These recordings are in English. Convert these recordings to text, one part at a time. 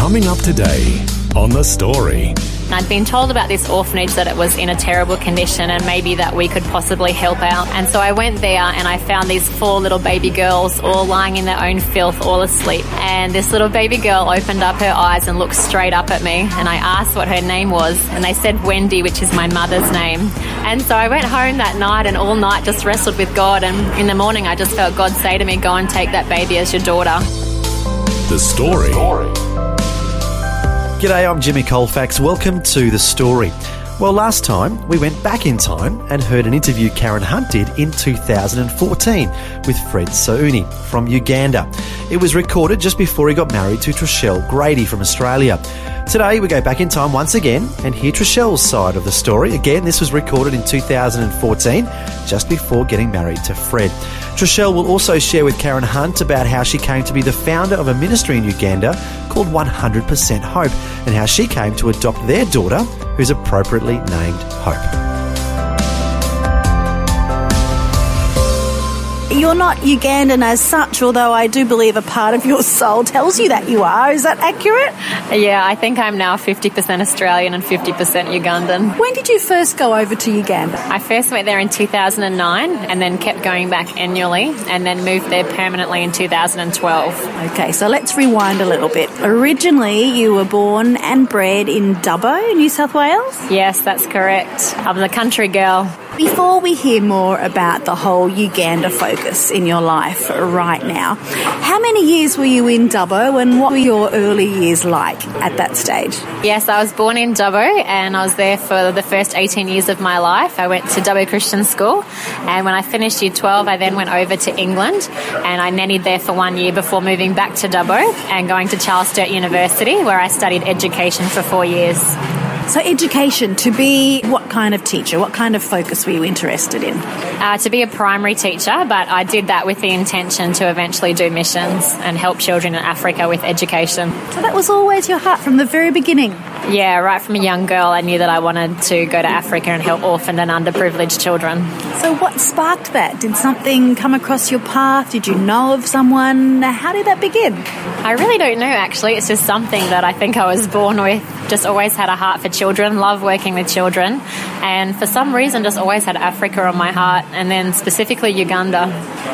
Coming up today on The Story. I'd been told about this orphanage that it was in a terrible condition and maybe that we could possibly help out. And so I went there and I found these four little baby girls all lying in their own filth, all asleep. And this little baby girl opened up her eyes and looked straight up at me. And I asked what her name was. And they said Wendy, which is my mother's name. And so I went home that night and all night just wrestled with God. And in the morning, I just felt God say to me, Go and take that baby as your daughter. The Story. G'day, I'm Jimmy Colfax. Welcome to The Story. Well, last time we went back in time and heard an interview Karen Hunt did in 2014 with Fred Sayuuni from Uganda. It was recorded just before he got married to Trishelle Grady from Australia. Today we go back in time once again and hear Trishelle's side of the story. Again, this was recorded in 2014, just before getting married to Fred. Trishelle will also share with Karen Hunt about how she came to be the founder of a ministry in Uganda called 100% Hope and how she came to adopt their daughter, who's appropriately named Hope. You're not Ugandan as such, although I do believe a part of your soul tells you that you are. Is that accurate? Yeah, I think I'm now 50% Australian and 50% Ugandan. When did you first go over to Uganda? I first went there in 2009 and then kept going back annually and then moved there permanently in 2012. Okay, so let's rewind a little bit. Originally, you were born and bred in Dubbo, New South Wales? Yes, that's correct. I'm a country girl. Before we hear more about the whole Uganda focus in your life right now, how many years were you in Dubbo and what were your early years like at that stage? Yes, I was born in Dubbo and I was there for the first 18 years of my life. I went to Dubbo Christian School and when I finished year 12, I then went over to England and I nannied there for one year before moving back to Dubbo and going to Charles Sturt University where I studied education for four years. So, education, to be what kind of teacher? What kind of focus were you interested in? Uh, to be a primary teacher, but I did that with the intention to eventually do missions and help children in Africa with education. So, that was always your heart from the very beginning? Yeah, right from a young girl, I knew that I wanted to go to Africa and help orphaned and underprivileged children. So, what sparked that? Did something come across your path? Did you know of someone? How did that begin? I really don't know, actually. It's just something that I think I was born with. Just always had a heart for children, love working with children, and for some reason, just always had Africa on my heart, and then specifically Uganda.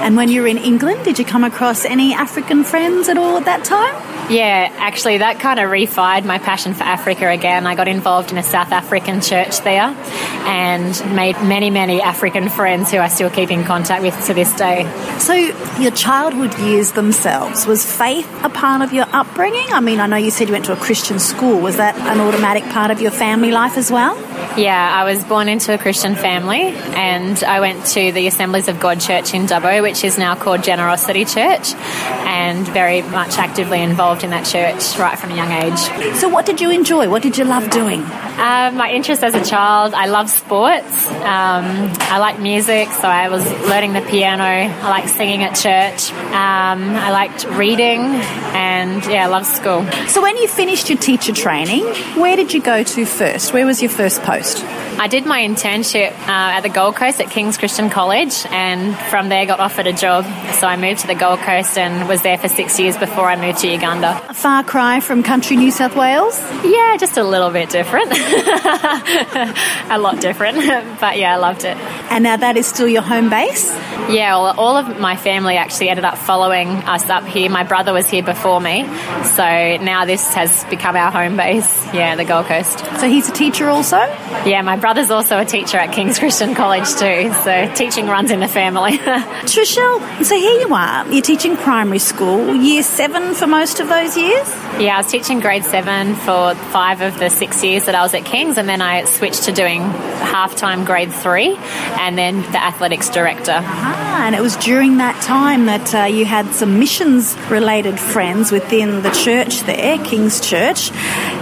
And when you were in England, did you come across any African friends at all at that time? Yeah, actually, that kind of refired my passion for Africa again. I got involved in a South African church there and made many, many African friends who I still keep in contact with to this day. So, your childhood years themselves, was faith a part of your upbringing? I mean, I know you said you went to a Christian school. Was that an automatic part of your family life as well? Yeah, I was born into a Christian family and I went to the Assemblies of God Church in Dubbo, which is now called Generosity Church, and very much actively involved in that church right from a young age. So, what did you enjoy? What did you love doing? Um, my interest as a child, I love sports. Um, I like music, so I was learning the piano. I like singing at church. Um, I liked reading, and yeah, I love school. So, when you finished your teacher training, where did you go to first? Where was your first post? I did my internship uh, at the Gold Coast at King's Christian College, and from there got offered a job. So I moved to the Gold Coast and was there for six years before I moved to Uganda. A far cry from country New South Wales? Yeah, just a little bit different. a lot different, but yeah, I loved it. And now that is still your home base? Yeah, well, all of my family actually ended up following us up here. My brother was here before me, so now this has become our home base. Yeah, the Gold Coast. So he's a teacher also? Yeah, my brother's also a teacher at King's Christian College too, so teaching runs in the family. Trishelle, so here you are. You're teaching primary school, year seven for most of those years? Yeah, I was teaching grade seven for five of the six years that I was at King's, and then I switched to doing half time grade three and then the athletics director. Ah, and it was during that time that uh, you had some missions related friends within the church there, King's Church.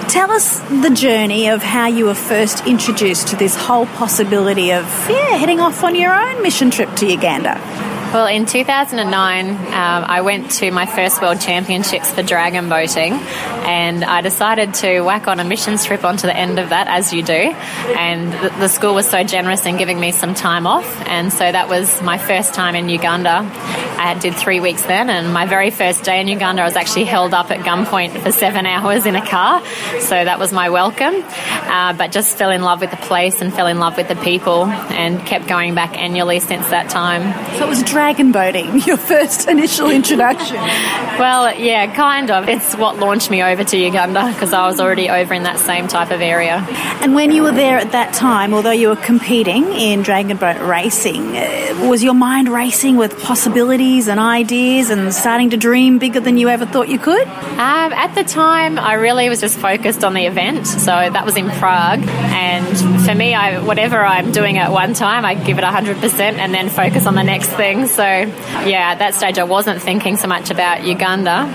Tell us the journey of how you were first introduced to this whole possibility of, yeah, heading off on your own mission trip to Uganda. Well, in 2009, um, I went to my first World Championships for dragon boating, and I decided to whack on a missions trip onto the end of that, as you do. And the, the school was so generous in giving me some time off, and so that was my first time in Uganda. I did three weeks then, and my very first day in Uganda, I was actually held up at gunpoint for seven hours in a car. So that was my welcome. Uh, but just fell in love with the place and fell in love with the people, and kept going back annually since that time. So it was boating, your first initial introduction. Well, yeah, kind of. It's what launched me over to Uganda because I was already over in that same type of area. And when you were there at that time, although you were competing in dragon boat racing, uh, was your mind racing with possibilities and ideas and starting to dream bigger than you ever thought you could? Um, at the time, I really was just focused on the event. So that was in Prague. And for me, I, whatever I'm doing at one time, I give it 100% and then focus on the next thing. So, yeah, at that stage, I wasn't thinking so much about Uganda,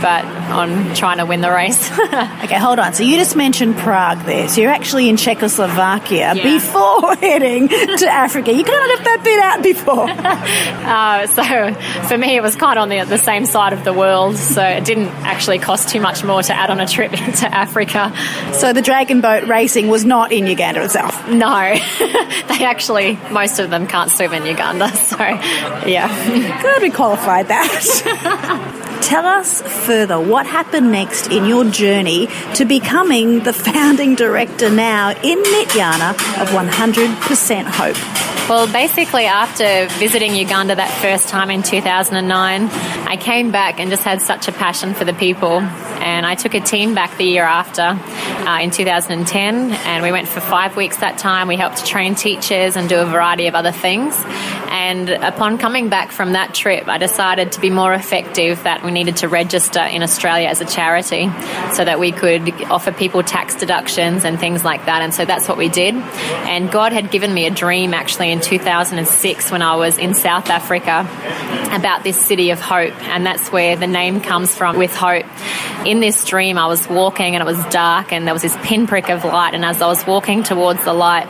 but on trying to win the race. Okay, hold on. So you just mentioned Prague there. So you're actually in Czechoslovakia Yeah. before heading to Africa. You kind of left that bit out before. Uh, so for me, it was kind of on the, the same side of the world. So it didn't actually cost too much more to add on a trip to Africa. so the dragon boat racing was not in Uganda itself. No, they actually, most of them can't swim in Uganda. So, yeah. Good, we qualified that. Tell us further what happened next in your journey to becoming the founding director now in Mityana of 100% Hope. Well, basically, after visiting Uganda that first time in 2009, I came back and just had such a passion for the people. And I took a team back the year after uh, in 2010, and we went for five weeks that time. We helped train teachers and do a variety of other things. And upon coming back from that trip, I decided to be more effective that we needed to register in Australia as a charity so that we could offer people tax deductions and things like that. And so that's what we did. And God had given me a dream actually in 2006 when I was in South Africa about this city of hope. And that's where the name comes from with hope. In this dream, I was walking and it was dark and there was this pinprick of light. And as I was walking towards the light,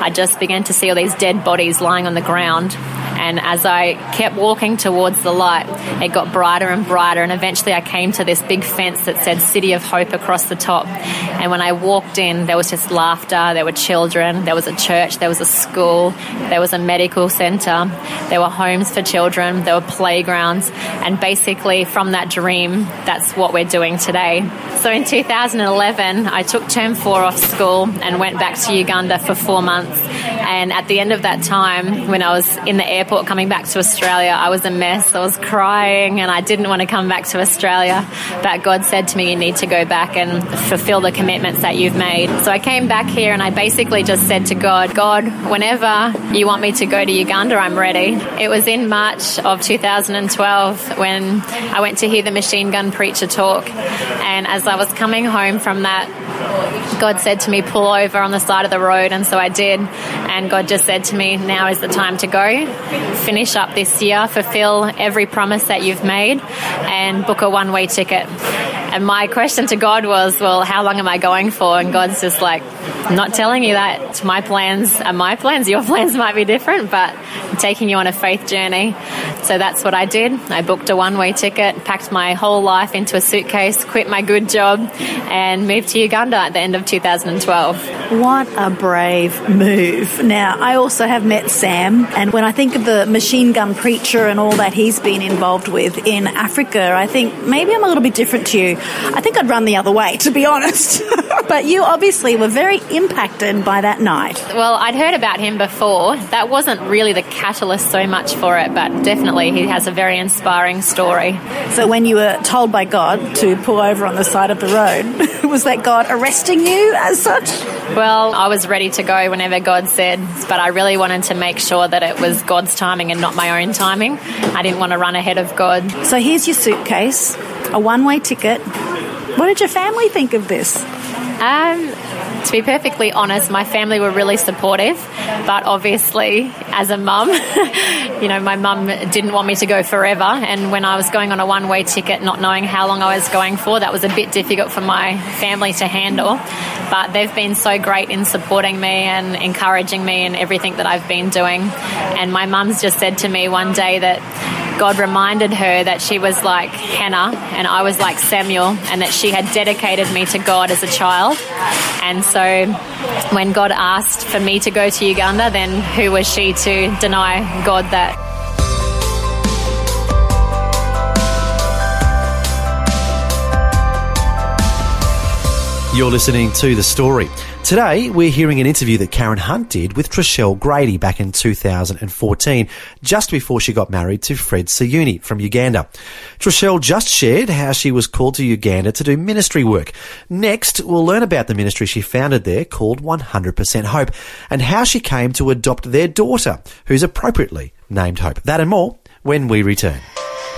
I just began to see all these dead bodies lying on the ground. And as I kept walking towards the light, it got brighter and brighter. And eventually I came to this big fence that said City of Hope across the top. And when I walked in, there was just laughter. There were children. There was a church. There was a school. There was a medical centre. There were homes for children. There were playgrounds. And basically, from that dream, that's what we're doing today. So in 2011, I took term four off school and went back to Uganda for four months. And at the end of that time, when I was in the airport coming back to Australia, I was a mess. I was crying and I didn't want to come back to Australia. But God said to me, You need to go back and fulfill the commitments that you've made. So I came back here and I basically just said to God, God, whenever you want me to go to Uganda, I'm ready. It was in March of 2012 when I went to hear the machine gun preacher talk. And as I was coming home from that, God said to me, pull over on the side of the road. And so I did. And God just said to me, now is the time to go. Finish up this year, fulfill every promise that you've made, and book a one way ticket. And my question to God was, well, how long am I going for? And God's just like, I'm not telling you that. It's My plans are my plans. Your plans might be different, but I'm taking you on a faith journey. So that's what I did. I booked a one way ticket, packed my whole life into a suitcase, quit my good job, and moved to Uganda at the end of 2012. What a brave move. Now, I also have met Sam, and when I think of the machine gun preacher and all that he's been involved with in Africa, I think maybe I'm a little bit different to you. I think I'd run the other way, to be honest. but you obviously were very impacted by that night. Well, I'd heard about him before. That wasn't really the catalyst so much for it, but definitely he has a very inspiring story. So when you were told by God to pull over on the side of the road, was that God arresting you as such? Well, I was ready to go whenever God said, but I really wanted to make sure that it was God's timing and not my own timing. I didn't want to run ahead of God. So here's your suitcase, a one way ticket. What did your family think of this? Um, to be perfectly honest, my family were really supportive, but obviously, as a mum, you know, my mum didn't want me to go forever. And when I was going on a one way ticket, not knowing how long I was going for, that was a bit difficult for my family to handle. But they've been so great in supporting me and encouraging me in everything that I've been doing. And my mum's just said to me one day that God reminded her that she was like Hannah and I was like Samuel and that she had dedicated me to God as a child. And so when God asked for me to go to Uganda, then who was she to deny God that? You're listening to The Story. Today, we're hearing an interview that Karen Hunt did with Trishelle Grady back in 2014, just before she got married to Fred Sayuuni from Uganda. Trishelle just shared how she was called to Uganda to do ministry work. Next, we'll learn about the ministry she founded there called 100% Hope and how she came to adopt their daughter, who's appropriately named Hope. That and more when we return.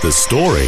The Story.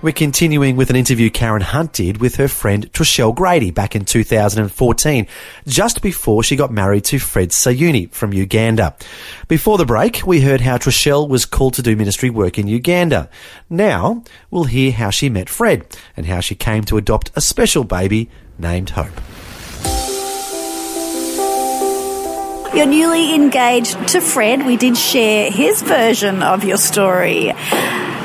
We're continuing with an interview Karen Hunt did with her friend Trishelle Grady back in 2014, just before she got married to Fred Sayuuni from Uganda. Before the break, we heard how Trishelle was called to do ministry work in Uganda. Now, we'll hear how she met Fred and how she came to adopt a special baby named Hope. You're newly engaged to Fred. We did share his version of your story.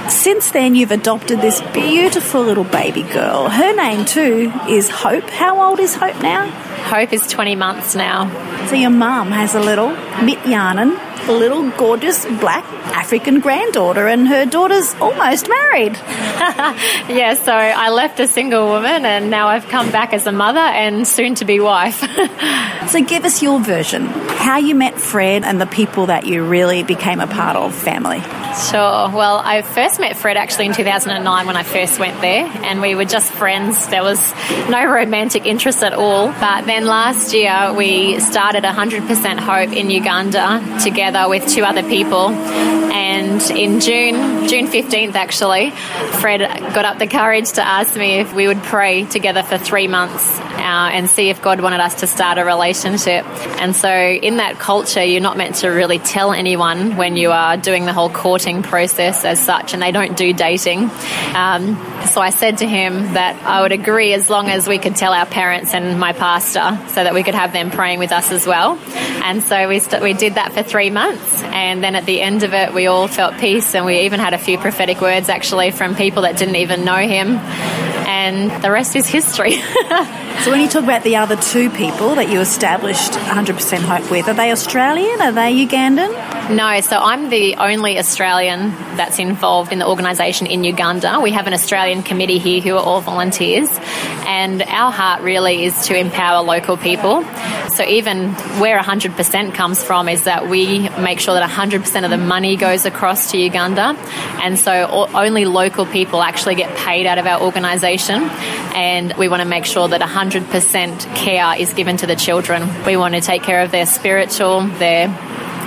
Since then, you've adopted this beautiful little baby girl. Her name, too, is Hope. How old is Hope now? Hope is 20 months now. So, your mum has a little Mityanan, a little gorgeous black African granddaughter, and her daughter's almost married. yeah, so I left a single woman and now I've come back as a mother and soon to be wife. so, give us your version how you met Fred and the people that you really became a part of family. Sure. Well, I first met Fred actually in 2009 when I first went there, and we were just friends. There was no romantic interest at all. But then last year, we started 100% Hope in Uganda together with two other people. And in June, June 15th, actually, Fred got up the courage to ask me if we would pray together for three months uh, and see if God wanted us to start a relationship. And so, in that culture, you're not meant to really tell anyone when you are doing the whole courting process as such, and they don't do dating. Um, so, I said to him that I would agree as long as we could tell our parents and my pastor so that we could have them praying with us as well. And so, we, st- we did that for three months, and then at the end of it, we all felt peace, and we even had a few prophetic words actually from people that didn't even know him and the rest is history. so, when you talk about the other two people that you established 100% Hope with, are they Australian? Are they Ugandan? No, so I'm the only Australian that's involved in the organisation in Uganda. We have an Australian committee here who are all volunteers, and our heart really is to empower local people. So even where 100% comes from is that we make sure that 100% of the money goes across to Uganda, and so only local people actually get paid out of our organisation, and we want to make sure that 100% care is given to the children. We want to take care of their spiritual, their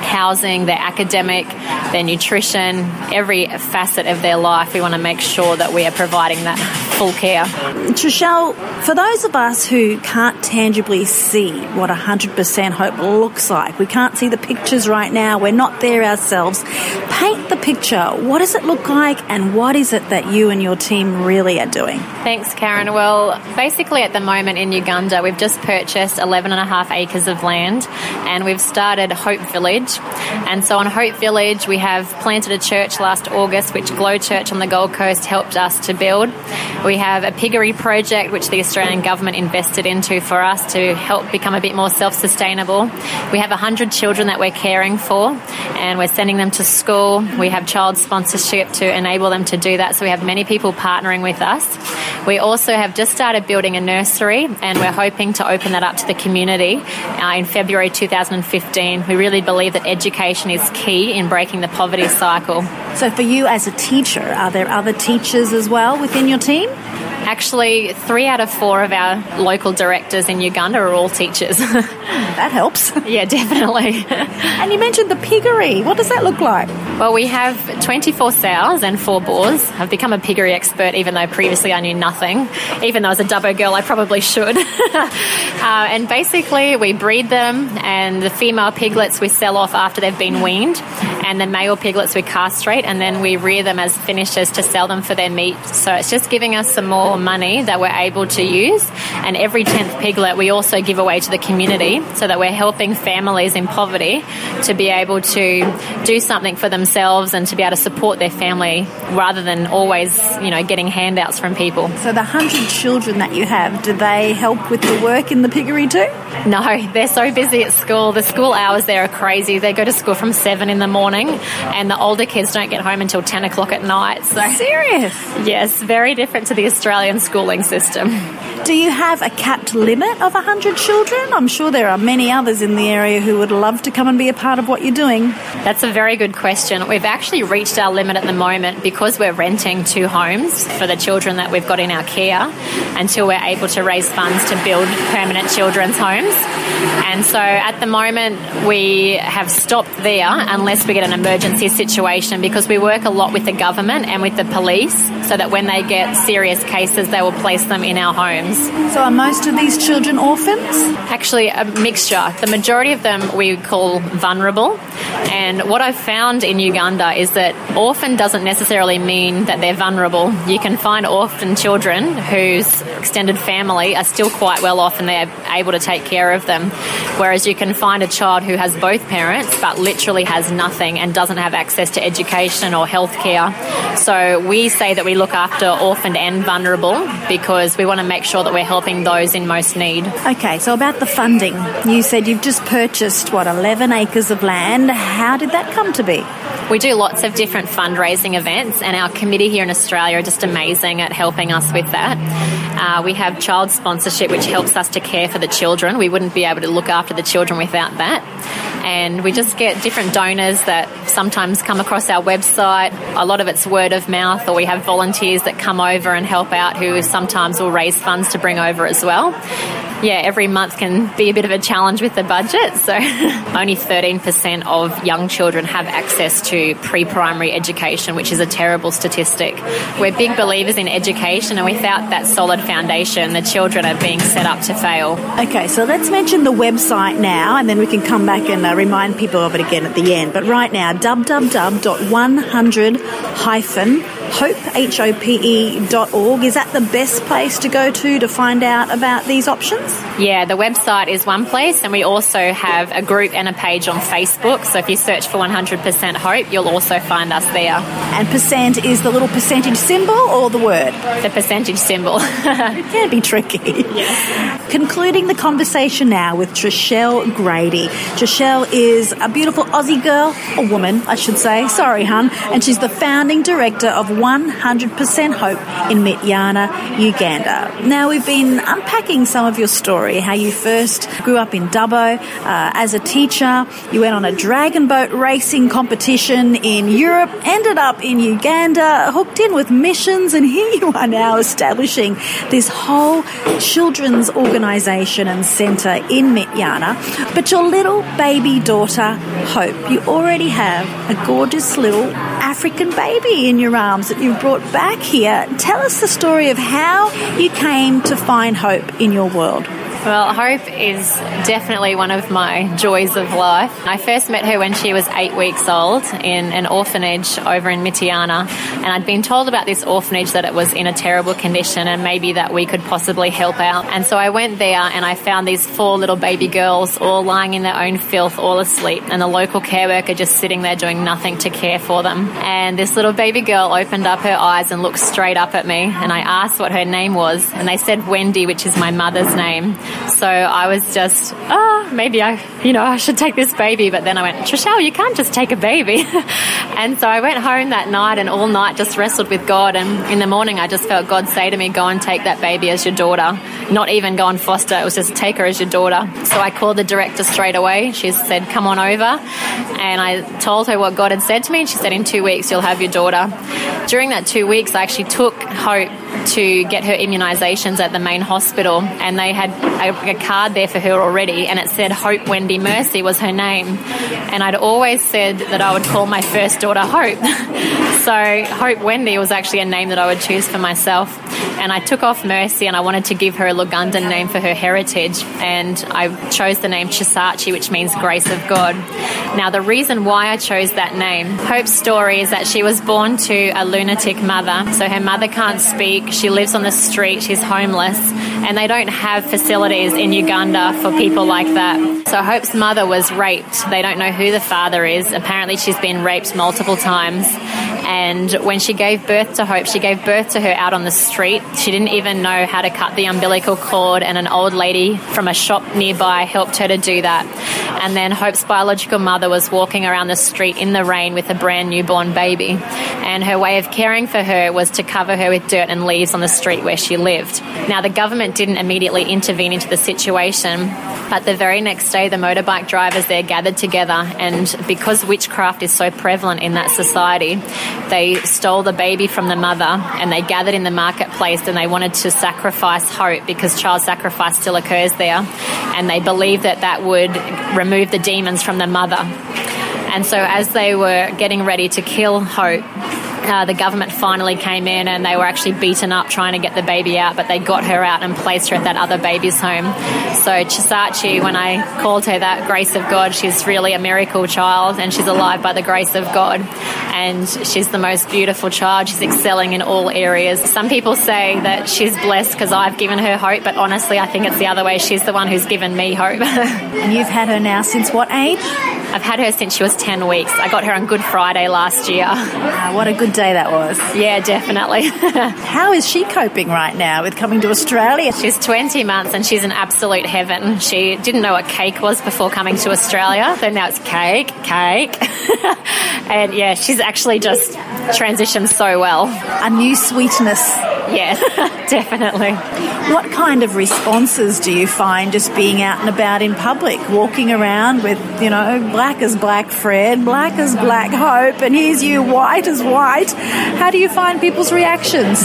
housing, their academic, their nutrition, every facet of their life. We want to make sure that we are providing that full care. Trishelle, for those of us who can't tangibly see what 100% hope looks like, we can't see the pictures right now, we're not there ourselves. Paint the picture. What does it look like, and what is it that you and your team really are doing? Thanks, Karen. Well, basically, at the moment in Uganda, we've just purchased 11 and a half acres of land and we've started Hope Village And so on Hope Village, we have planted a church last August, which Glow Church on the Gold Coast helped us to build. We have a piggery project, which the Australian government invested into for us to help become a bit more self sustainable. We have 100 children that we're caring for, and we're sending them to school. We have child sponsorship to enable them to do that, so we have many people partnering with us. We also have just started building a nursery, and we're hoping to open that up to the community uh, in February 2015. We really believe that education is key in breaking the poverty cycle. So, for you as a teacher, are there other teachers as well within your team? Actually, three out of four of our local directors in Uganda are all teachers. that helps. yeah, definitely. and you mentioned the piggery. What does that look like? Well, we have 24 sows and four boars. I've become a piggery expert, even though previously I knew nothing. Even though I was a Dubbo girl, I probably should. uh, and basically, we breed them, and the female piglets we sell off after they've been weaned, and the male piglets we castrate, and then we rear them as finishers to sell them for their meat. So it's just giving us some more money that we're able to use. And every 10th piglet we also give away to the community so that we're helping families in poverty to be able to do something for themselves and to be able to support their family rather than always, you know, getting handouts from people. So the 100 children that you have, do they help with the work in the piggery too? No, they're so busy at school. The school hours there are crazy. They go to school from 7 in the morning and the older kids don't get home until 10 o'clock at night. So serious? Yes, very different to the Australian schooling system. Do you have a capped limit of 100 children? I'm sure there are many others in the area who would love to come and be a part of what you're doing. That's a very good question. We've actually reached our limit at the moment because we're renting two homes for the children that we've got in our care until we're able to raise funds to build permanent children's homes. And so at the moment, we have stopped there unless we get an emergency situation because we work a lot with the government and with the police so that when they get serious cases, they will place them in our homes. So are most of these children orphans? Actually, a mixture. The majority of them we call vulnerable. And what I've found in Uganda is that orphan doesn't necessarily mean that they're vulnerable. You can find orphan children whose extended family are still quite well off and they're able to take care of them. Whereas you can find a child who has both parents but literally has nothing and doesn't have access to education or health care. So we say that we look after orphaned and vulnerable because we want to make sure that we're helping those in most need. Okay, so about the funding, you said you've just purchased, what, 11 acres of land. How did that come to be? We do lots of different fundraising events, and our committee here in Australia are just amazing at helping us with that. Uh, we have child sponsorship, which helps us to care for the children. We wouldn't be able to look after the children without that. And we just get different donors that sometimes come across our website. A lot of it's word of mouth, or we have volunteers that come over and help out who sometimes will raise funds to bring over as well. Yeah, every month can be a bit of a challenge with the budget. So only 13% of young children have access to pre primary education, which is a terrible statistic. We're big believers in education, and without that solid foundation, the children are being set up to fail. Okay, so let's mention the website now, and then we can come back and uh, remind people of it again at the end. But right now, www.100-hope, H-O-P-E dot org. Is that the best place to go to to find out about these options? Yeah, the website is one place, and we also have a group and a page on Facebook. So if you search for 100% Hope, you'll also find us there. And percent is the little percentage symbol or the word? The percentage symbol. it can be tricky. Concluding the conversation now with Trishelle Grady. Trishelle is a beautiful Aussie girl, a woman, I should say. Sorry, hun. And she's the founding director of 100% Hope in Mityana, Uganda. Now, we've been unpacking some of your story, how you first grew up in Dubbo uh, as a teacher. You went on a dragon boat racing competition in Europe, ended up in Uganda, hooked in with missions, and here you are now establishing this whole children's organisation and centre in Mityana. But your little baby daughter, Hope, you already have a gorgeous little African baby in your arms that you've brought back here. Tell us the story of how you came to find hope in your world. Well, Hope is definitely one of my joys of life. I first met her when she was eight weeks old in an orphanage over in Mityana, and I'd been told about this orphanage that it was in a terrible condition and maybe that we could possibly help out. And so I went there and I found these four little baby girls all lying in their own filth, all asleep, and the local care worker just sitting there doing nothing to care for them. And this little baby girl opened up her eyes and looked straight up at me, and I asked what her name was, and they said Wendy, which is my mother's name. So I was just, ah, oh, maybe I, you know, I should take this baby. But then I went, Trishelle, you can't just take a baby. and so I went home that night and all night just wrestled with God. And in the morning, I just felt God say to me, go and take that baby as your daughter. Not even go and foster. It was just take her as your daughter. So I called the director straight away. She said, come on over. And I told her what God had said to me. And she said, in two weeks, you'll have your daughter. During that two weeks, I actually took Hope to get her immunisations at the main hospital, and they had a, a, card there for her already, and it said Hope Wendy Mercy was her name. And I'd always said that I would call my first daughter Hope. so Hope Wendy was actually a name that I would choose for myself. And I took off Mercy, and I wanted to give her a Lugundan name for her heritage, and I chose the name Kisakye, which means grace of God. Now, the reason why I chose that name, Hope's story is that she was born to a lunatic mother, so her mother can't speak she lives on the street. She's homeless. And they don't have facilities in Uganda for people like that. So Hope's mother was raped. They don't know who the father is. Apparently, she's been raped multiple times. And when she gave birth to Hope, she gave birth to her out on the street. She didn't even know how to cut the umbilical cord, and an old lady from a shop nearby helped her to do that. And then Hope's biological mother was walking around the street in the rain with a brand newborn baby. And her way of caring for her was to cover her with dirt and leaves on the street where she lived. Now, the government didn't immediately intervene into the situation, but the very next day, the motorbike drivers there gathered together, and because witchcraft is so prevalent in that society, they stole the baby from the mother and they gathered in the marketplace and they wanted to sacrifice hope because child sacrifice still occurs there, and they believed that that would remove the demons from the mother. And so, as they were getting ready to kill Hope, uh, the government finally came in and they were actually beaten up trying to get the baby out, but they got her out and placed her at that other baby's home. So Kisakye, when I called her that grace of God, she's really a miracle child and she's alive by the grace of God. And she's the most beautiful child. She's excelling in all areas. Some people say that she's blessed because I've given her hope, but honestly, I think it's the other way. She's the one who's given me hope. and you've had her now since what age? I've had her since she was 10 weeks. I got her on Good Friday last year. Ah, what a good day that was. Yeah, definitely. How is she coping right now with coming to Australia? She's 20 months and she's an absolute heaven. She didn't know what cake was before coming to Australia, so now it's cake, cake. and yeah, she's actually just transitioned so well. A new sweetness. Yeah, definitely. What kind of responses do you find just being out and about in public, walking around with, you know, black as black Fred, black as black Hope, and here's you white as white? How do you find people's reactions?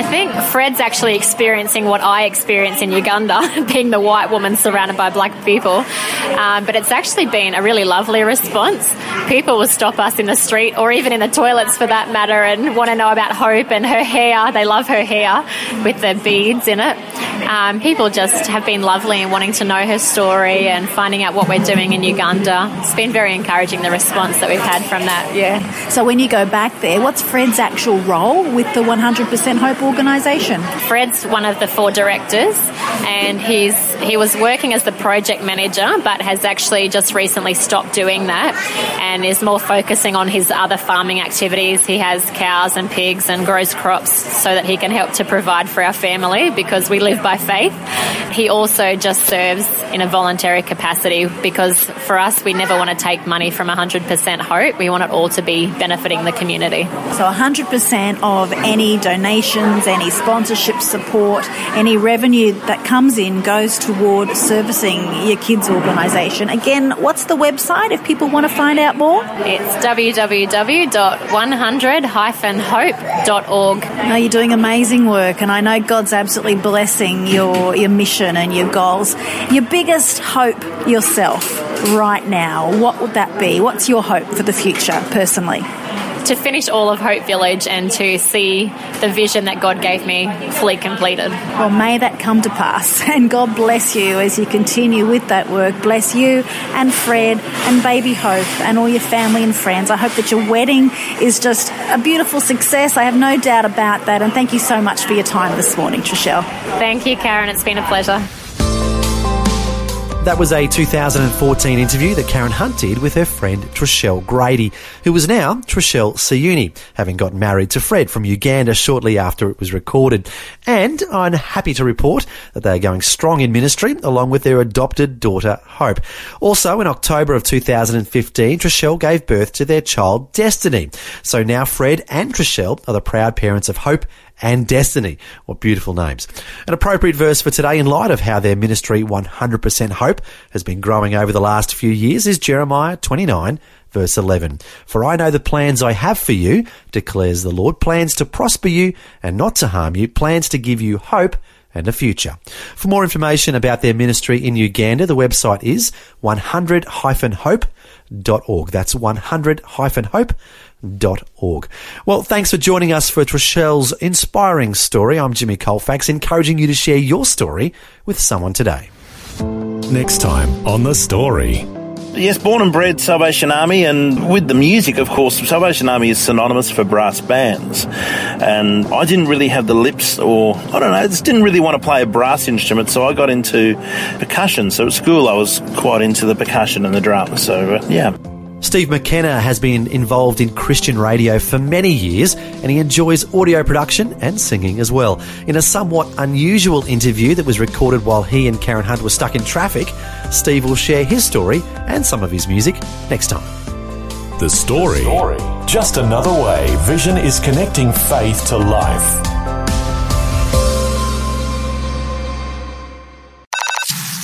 I think Fred's actually experiencing what I experience in Uganda, being the white woman surrounded by black people. Um, but it's actually been a really lovely response. People will stop us in the street or even in the toilets for that matter and want to know about Hope and her hair. They love her hair with the beads in it. Um, people just have been lovely and wanting to know her story and finding out what we're doing in Uganda. It's been very encouraging the response that we've had from that, yeah. So when you go back there, what's Fred's actual role with the 100% Hope organisation? Fred's one of the four directors and he's he was working as the project manager but has actually just recently stopped doing that and is more focusing on his other farming activities. He has cows and pigs and grows crops so that he can help to provide for our family because we live by faith. He also just serves in a voluntary capacity because for us, we never want to take money from 100% Hope. We want it all to be benefiting the community. So 100% of any donations, any sponsorship support, any revenue that comes in goes toward servicing your kids' organisation. Again, what's the website if people want to find out more? It's www.100-hope.org. Now, you're doing amazing work, and I know God's absolutely blessing your, your mission and your goals. Your biggest hope yourself right now, what would that be? What's your hope for the future personally? To finish all of Hope Village and to see the vision that God gave me fully completed. Well, may that come to pass. And God bless you as you continue with that work. Bless you and Fred and baby Hope and all your family and friends. I hope that your wedding is just a beautiful success. I have no doubt about that. And thank you so much for your time this morning, Trishelle. Thank you, Karen. It's been a pleasure. That was a 2014 interview that Karen Hunt did with her friend Trishelle Grady, who was now Trishelle Sayuuni, having got married to Fred from Uganda shortly after it was recorded. And I'm happy to report that they are going strong in ministry along with their adopted daughter Hope. Also in October of 2015, Trishelle gave birth to their child Destiny. So now Fred and Trishelle are the proud parents of Hope and Destiny. What beautiful names. An appropriate verse for today in light of how their ministry 100% Hope has been growing over the last few years is Jeremiah 29 verse 11. For I know the plans I have for you, declares the Lord, plans to prosper you and not to harm you, plans to give you hope and a future. For more information about their ministry in Uganda, the website is 100-hope.org. That's 100-hope org. Well, thanks for joining us for Trishelle's inspiring story. I'm Jimmy Colfax, encouraging you to share your story with someone today. Next time on The Story. Yes, born and bred Salvation Army, and with the music, of course, Salvation Army is synonymous for brass bands. And I didn't really have the lips, or I don't know, I just didn't really want to play a brass instrument, so I got into percussion. So at school, I was quite into the percussion and the drums. So, uh, yeah. Steve McKenna has been involved in Christian radio for many years and he enjoys audio production and singing as well. In a somewhat unusual interview that was recorded while he and Karen Hunt were stuck in traffic, Steve will share his story and some of his music next time. The story. Just another way Vision is connecting faith to life.